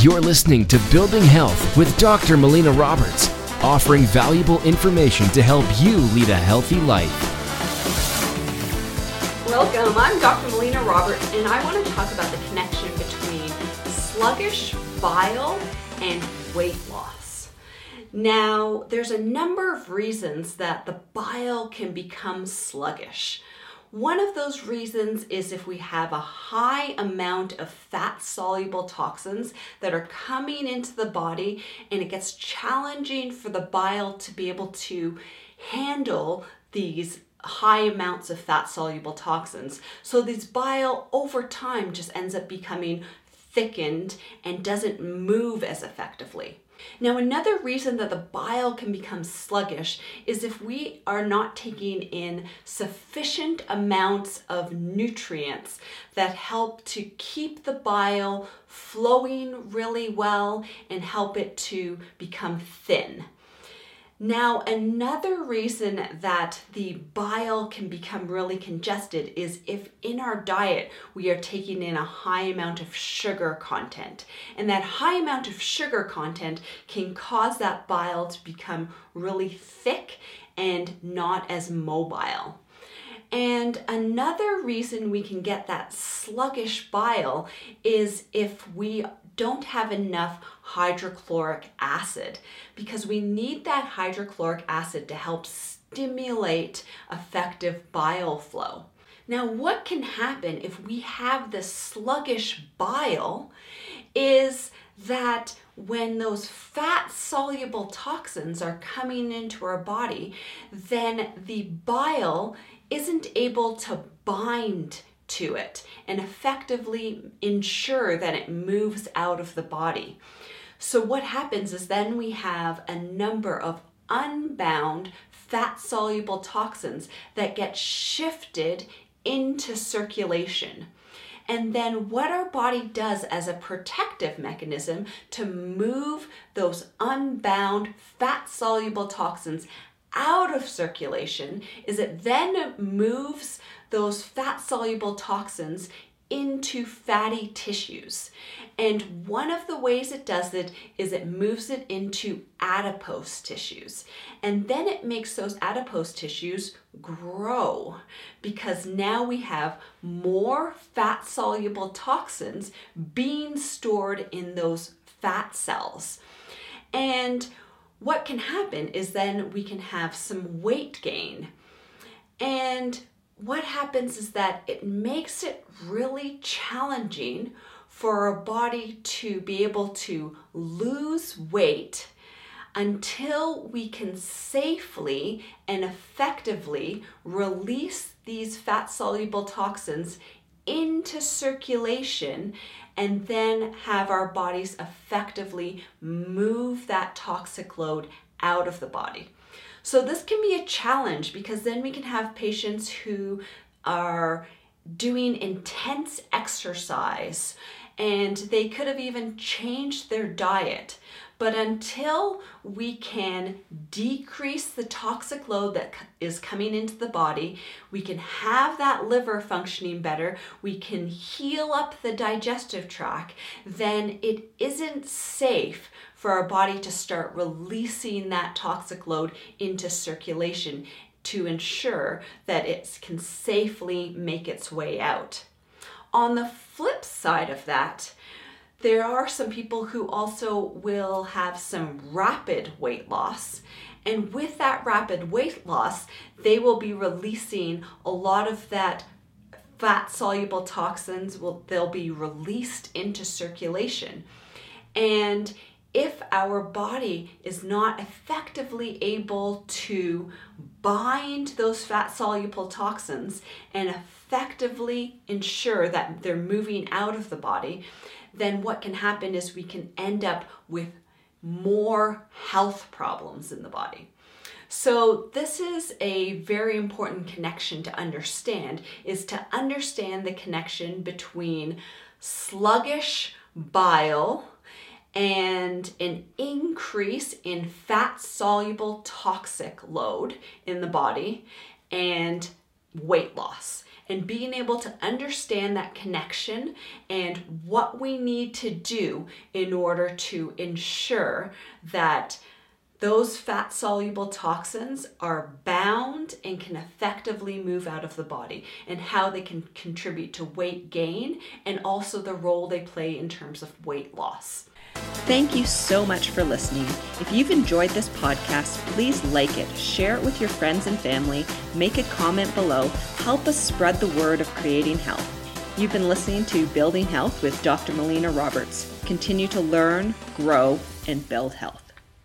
You're listening to Building Health with Dr. Melina Roberts, offering valuable information to help you lead a healthy life. Welcome, I'm Dr. Melina Roberts, and I want to talk about the connection between sluggish bile and weight loss. Now, there's a number of reasons that the bile can become sluggish. One of those reasons is if we have a high amount of fat soluble toxins that are coming into the body and it gets challenging for the bile to be able to handle these high amounts of fat soluble toxins. So this bile over time just ends up becoming thickened and doesn't move as effectively. Now, another reason that the bile can become sluggish is if we are not taking in sufficient amounts of nutrients that help to keep the bile flowing really well and help it to become thin. Now, another reason that the bile can become really congested is if in our diet we are taking in a high amount of sugar content. And that high amount of sugar content can cause that bile to become really thick and not as mobile. And another reason we can get that sluggish bile is if we don't have enough hydrochloric acid because we need that hydrochloric acid to help stimulate effective bile flow. Now, what can happen if we have this sluggish bile is that when those fat soluble toxins are coming into our body, then the bile isn't able to bind to it and effectively ensure that it moves out of the body. So, what happens is then we have a number of unbound fat soluble toxins that get shifted into circulation. And then, what our body does as a protective mechanism to move those unbound fat soluble toxins out of circulation is it then moves those fat soluble toxins into fatty tissues. And one of the ways it does it is it moves it into adipose tissues. And then it makes those adipose tissues grow because now we have more fat soluble toxins being stored in those fat cells. And what can happen is then we can have some weight gain. And what happens is that it makes it really challenging for our body to be able to lose weight until we can safely and effectively release these fat soluble toxins into circulation and then have our bodies effectively move that toxic load out of the body. So this can be a challenge because then we can have patients who are doing intense exercise and they could have even changed their diet. But until we can decrease the toxic load that is coming into the body, we can have that liver functioning better, we can heal up the digestive tract, then it isn't safe for our body to start releasing that toxic load into circulation to ensure that it can safely make its way out. On the flip side of that, there are some people who also will have some rapid weight loss. And with that rapid weight loss, they will be releasing a lot of that fat soluble toxins will they'll be released into circulation. And if our body is not effectively able to bind those fat soluble toxins and effectively ensure that they're moving out of the body, then what can happen is we can end up with more health problems in the body. So this is a very important connection to understand is to understand the connection between sluggish bile and an increase in fat soluble toxic load in the body and weight loss. and being able to understand that connection and what we need to do in order to ensure that those fat soluble toxins are bound and can effectively move out of the body, and how they can contribute to weight gain and also the role they play in terms of weight loss. Thank you so much for listening. If you've enjoyed this podcast, please like it, share it with your friends and family, make a comment below, help us spread the word of creating health. You've been listening to Building Health with Dr. Melina Roberts. Continue to learn, grow, and build health.